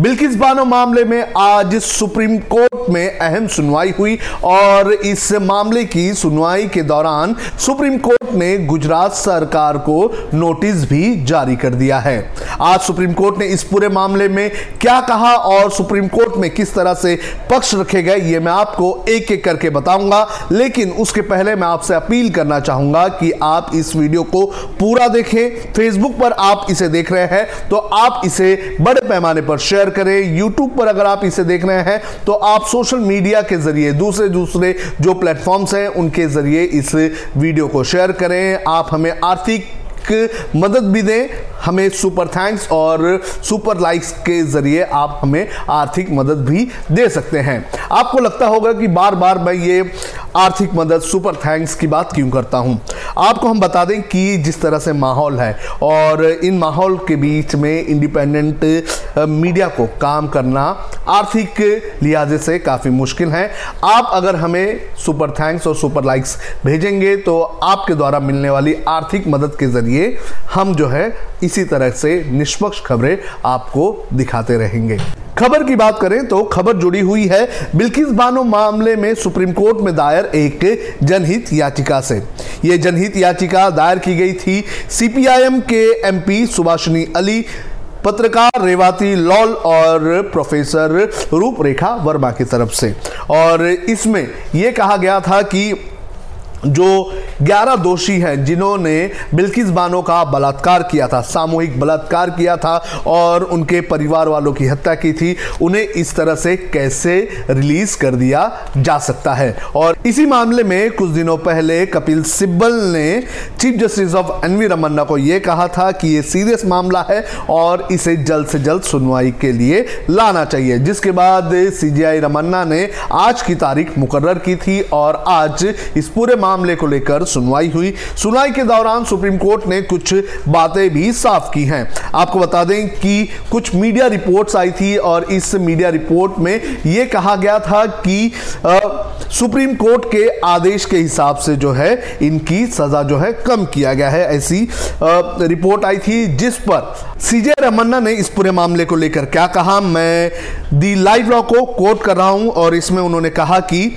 बिल्किस बानो मामले में आज सुप्रीम कोर्ट में अहम सुनवाई हुई और इस मामले की सुनवाई के दौरान सुप्रीम कोर्ट ने गुजरात सरकार को नोटिस भी जारी कर दिया है। आज सुप्रीम कोर्ट ने इस पूरे मामले में क्या कहा और सुप्रीम कोर्ट में किस तरह से पक्ष रखे गए, ये मैं आपको एक एक करके बताऊँगा। लेकिन उसके पहले मैं आपसे अपील करना चाहूँगा कि आप इस वीडियो को पूरा देखें। फेसबुक पर आप इसे देख रहे हैं तो आप इसे बड़े पैमाने पर शेयर करें। यूट्यूब पर अगर आप इसे देख रहे हैं तो आप सोशल मीडिया के ज़रिए दूसरे दूसरे जो प्लेटफॉर्म्स हैं, उनके ज़रिए इस वीडियो को शेयर करें। आप हमें आर्थिक मदद भी दें। हमें सुपर थैंक्स और सुपर लाइक्स के ज़रिए आप हमें आर्थिक मदद भी दे सकते हैं। आपको लगता होगा कि बार बार मैं ये आर्थिक मदद सुपर थैंक्स की बात क्यों करता हूँ? आपको हम बता दें कि जिस तरह से माहौल है और इन माहौल के बीच में इंडिपेंडेंट मीडिया को काम करना आर्थिक लिहाजे से काफ़ी मुश्किल है। आप अगर हमें सुपर थैंक्स और सुपर लाइक्स भेजेंगे तो आपके द्वारा मिलने वाली आर्थिक मदद के ज़रिए हम जो है इसी तरह से निष्पक्ष खबरें आपको दिखाते रहेंगे। खबर की बात करें तो खबर जुड़ी हुई है बिल्किस बानो मामले में सुप्रीम कोर्ट में दायर एक जनहित याचिका से। यह जनहित याचिका दायर की गई थी सीपीआईएम के एमपी सुभाषिनी अली, पत्रकार रेवाती लॉल और प्रोफेसर रूपरेखा वर्मा की तरफ़ से। और इसमें यह कहा गया था कि जो 11 दोषी हैं जिन्होंने बिल्किस बानो का बलात्कार किया था, सामूहिक बलात्कार किया था और उनके परिवार वालों की हत्या की थी। उन्हें इस तरह से कैसे रिलीज़ कर दिया जा सकता है? और इसी मामले में कुछ दिनों पहले कपिल सिब्बल ने chief justice of N V Ramana को यह कहा था कि यह सीरियस मामला है और इसे जल्द से जल्द सुनवाई के लिए लाना चाहिए। जिसके बाद सीजीआई रमन्ना ने आज की तारीख मुकर्र की थी और आज इस पूरे मामले को लेकर सुनवाई हुई। सुनवाई के दौरान सुप्रीम कोर्ट ने कुछ बातें भी साफ़ की हैं। आपको बता दें कि कुछ मीडिया रिपोर्ट्स आई थी और इस मीडिया रिपोर्ट में यह कहा गया था कि आ, सुप्रीम कोर्ट के आदेश के हिसाब से जो है इनकी सजा जो है कम किया गया है। ऐसी आ, रिपोर्ट आई थी जिस पर सीजे रमन्ना ने इस पूरे मामले को लेकर क्या कहा। मैं दी लाइव लॉ को कोट कर रहा हूँ और इसमें उन्होंने कहा कि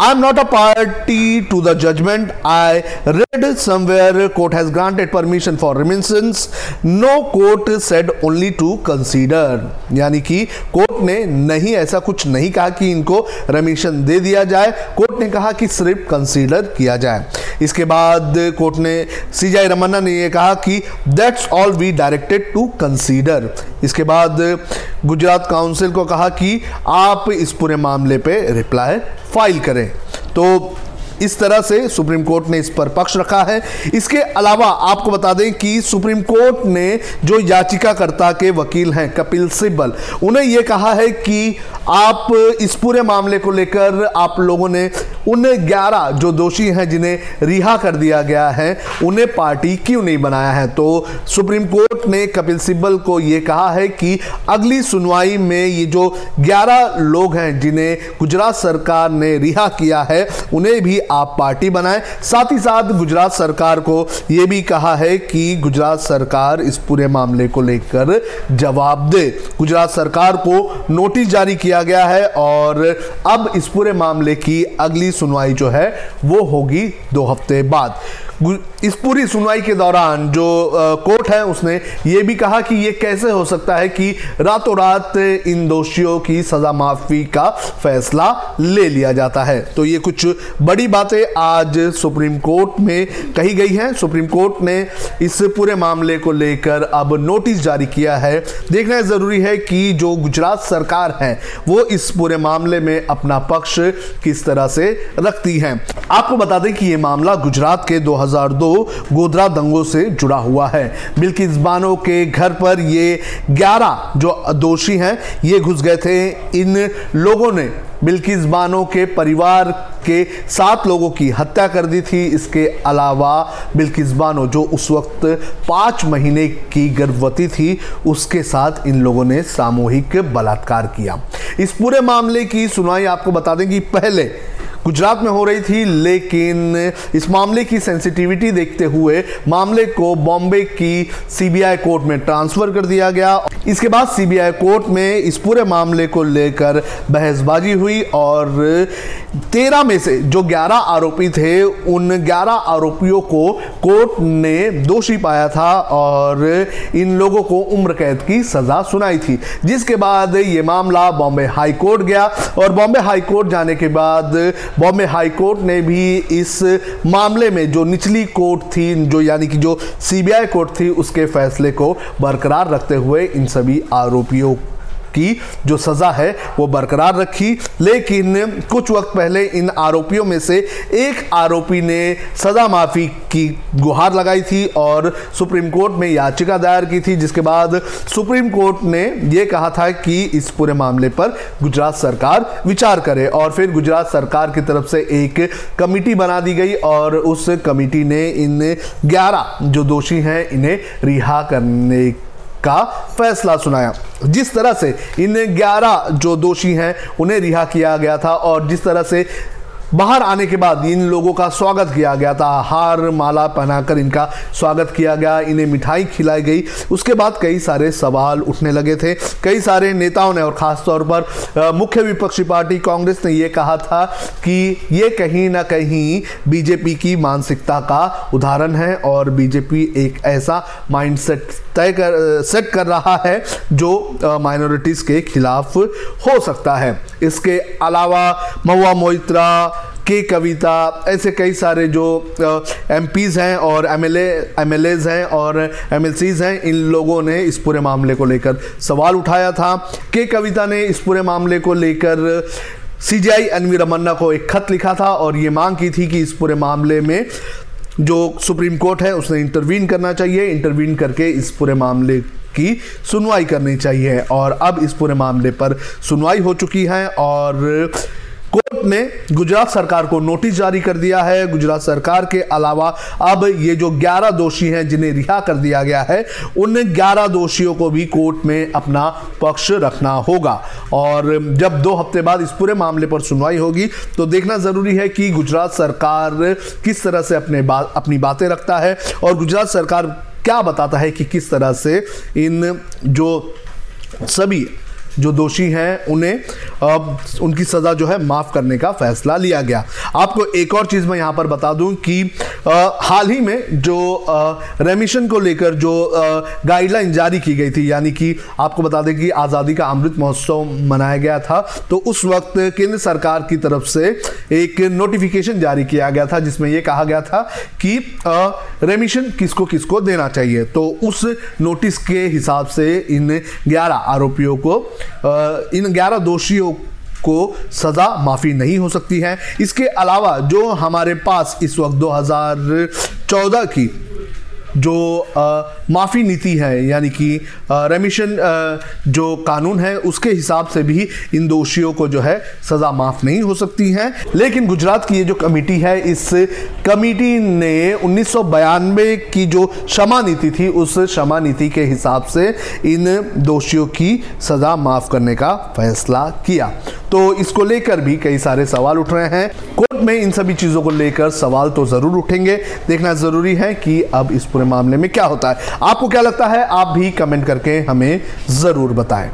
I am not a party to the judgment I read somewhere court has granted permission for remissions no court said only to consider यानी कि कोर्ट ने नहीं, ऐसा कुछ नहीं कहा कि इनको रिमिशन दे दिया जाए। कोर्ट ने कहा कि सिर्फ़ कंसीडर किया जाए। इसके बाद कोर्ट ने सीजाई रमन्ना ने यह कहा कि that's all we directed to consider इसके बाद गुजरात काउंसिल को कहा कि आप इस पूरे मामले पे रिप्लाई फ़ाइल करें। तो इस तरह से सुप्रीम कोर्ट ने इस पर पक्ष रखा है। इसके अलावा आपको बता दें कि सुप्रीम कोर्ट ने जो याचिकाकर्ता के वकील हैं, कपिल सिब्बल, उन्हें यह कहा है कि आप इस पूरे मामले को लेकर आप लोगों ने उन 11 जो दोषी हैं, जिन्हें रिहा कर दिया गया है, उन्हें पार्टी क्यों नहीं बनाया है? तो सुप्रीम कोर्ट ने कपिल सिब्बल को यह कहा है कि अगली सुनवाई में ये जो 11 लोग हैं, जिन्हें गुजरात सरकार ने रिहा किया है, उन्हें भी आप पार्टी बनाएँ। साथ ही साथ गुजरात सरकार को यह भी कहा है कि गुजरात सरकार इस पूरे मामले को लेकर जवाब दे। गुजरात सरकार को नोटिस जारी किया गया है और अब इस पूरे मामले की अगली सुनवाई जो है वो होगी दो हफ़्ते बाद। इस पूरी सुनवाई के दौरान जो कोर्ट है उसने ये भी कहा कि ये कैसे हो सकता है कि रातों रात इन दोषियों की सजा माफ़ी का फैसला ले लिया जाता है। तो ये कुछ बड़ी बातें आज सुप्रीम कोर्ट में कही गई हैं। सुप्रीम कोर्ट ने इस पूरे मामले को लेकर अब नोटिस जारी किया है। देखना ज़रूरी है कि जो गुजरात सरकार है, वो इस पूरे मामले में अपना पक्ष किस तरह से रखती है। आपको बता दें कि ये मामला गुजरात के 2002 गोधरा दंगों से जुड़ा हुआ है। बिल्किस बानो के घर पर ये 11 जो दोषी हैं, ये घुस गए थे। इन लोगों ने बिल्किस बानो के परिवार के सात लोगों की हत्या कर दी थी। इसके अलावा बिल्किस बानो जो उस वक्त पाँच महीने की गर्भवती थी, उसके साथ इन लोगों ने सामूहिक बलात्कार किया। इस पूरे मामले की सुनवाई आपको बता दें कि पहले गुजरात में हो रही थी, लेकिन इस मामले की सेंसिटिविटी देखते हुए मामले को बॉम्बे की सीबीआई कोर्ट में ट्रांसफ़र कर दिया गया इसके बाद सीबीआई कोर्ट में इस पूरे मामले को लेकर बहसबाजी हुई और तेरह में से जो ग्यारह आरोपी थे, उन ग्यारह आरोपियों को कोर्ट ने दोषी पाया था और इन लोगों को उम्र कैद की सजा सुनाई थी। जिसके बाद ये मामला बॉम्बे हाई कोर्ट गया और बॉम्बे हाई कोर्ट जाने के बाद बॉम्बे हाई कोर्ट ने भी इस मामले में जो निचली कोर्ट थी, जो यानी कि जो सीबीआई कोर्ट थी, उसके फैसले को बरकरार रखते हुए इन सभी आरोपियों की जो सज़ा है वो बरकरार रखी। लेकिन कुछ वक्त पहले इन आरोपियों में से एक आरोपी ने सज़ा माफ़ी की गुहार लगाई थी और सुप्रीम कोर्ट में याचिका दायर की थी, जिसके बाद सुप्रीम कोर्ट ने ये कहा था कि इस पूरे मामले पर गुजरात सरकार विचार करे और फिर गुजरात सरकार की तरफ़ से एक कमिटी बना दी गई और उस कमिटी ने इन 11 जो दोषी हैं इन्हें रिहा करने का फैसला सुनाया। जिस तरह से इन 11 जो दोषी हैं, उन्हें रिहा किया गया था और जिस तरह से बाहर आने के बाद इन लोगों का स्वागत किया गया था। हार माला पहनाकर इनका स्वागत किया गया। इन्हें मिठाई खिलाई गई। उसके बाद कई सारे सवाल उठने लगे थे। कई सारे नेताओं ने और ख़ास तौर पर मुख्य विपक्षी पार्टी कांग्रेस ने यह कहा था कि ये कहीं ना कहीं बीजेपी की मानसिकता का उदाहरण है और बीजेपी एक ऐसा माइंडसेट तय कर, सेट कर रहा है जो माइनॉरिटीज़ के खिलाफ हो सकता है। इसके अलावा महुआ मोइत्रा के कविता, ऐसे कई सारे जो एम हैं और एम एल हैं और एम हैं, इन लोगों ने इस पूरे मामले को लेकर सवाल उठाया था। के कविता ने इस पूरे मामले को लेकर सी सीजीआई एनवी रमन्ना को एक खत लिखा था और ये मांग की थी कि इस पूरे मामले में जो सुप्रीम कोर्ट है, उसने इंटरवीन करना चाहिए इंटरवीन करके इस पूरे मामले की सुनवाई करनी चाहिए। और अब इस पूरे मामले पर सुनवाई हो चुकी है और कोर्ट ने गुजरात सरकार को नोटिस जारी कर दिया है। गुजरात सरकार के अलावा अब ये जो 11 दोषी हैं जिन्हें रिहा कर दिया गया है, उन 11 दोषियों को भी कोर्ट में अपना पक्ष रखना होगा। और जब दो हफ़्ते बाद इस पूरे मामले पर सुनवाई होगी तो देखना ज़रूरी है कि गुजरात सरकार किस तरह से अपने बात अपनी बातें रखता है और गुजरात सरकार क्या बताता है कि किस तरह से इन जो सभी जो दोषी हैं उन्हें अब उनकी सज़ा जो है माफ़ करने का फैसला लिया गया। आपको एक और चीज़ मैं यहाँ पर बता दूँ कि आ, हाल ही में जो रेमिशन को लेकर जो गाइडलाइन जारी की गई थी यानी कि आपको बता दें कि आज़ादी का अमृत महोत्सव मनाया गया था तो उस वक्त केंद्र सरकार की तरफ़ से एक नोटिफिकेशन जारी किया गया था जिसमें यह कहा गया था कि रेमिशन किसको किसको देना चाहिए। तो उस नोटिस के हिसाब से इन 11 आरोपियों को इन 11 दोषियों को सज़ा माफ़ी नहीं हो सकती है। इसके अलावा जो हमारे पास इस वक्त 2014 की जो माफ़ी नीति है, यानी कि रेमिशन जो कानून है, उसके हिसाब से भी इन दोषियों को जो है सज़ा माफ़ नहीं हो सकती है। लेकिन गुजरात की ये जो कमेटी है, इस कमेटी ने उन्नीस की जो क्षमा नीति थी, उस क्षमा नीति के हिसाब से इन दोषियों की सज़ा माफ़ करने का फैसला किया। तो इसको लेकर भी कई सारे सवाल उठ रहे हैं। कोर्ट में इन सभी चीज़ों को लेकर सवाल तो ज़रूर उठेंगे। देखना ज़रूरी है कि अब इस पूरे मामले में क्या होता है। आपको क्या लगता है? आप भी कमेंट करके हमें ज़रूर बताएँ।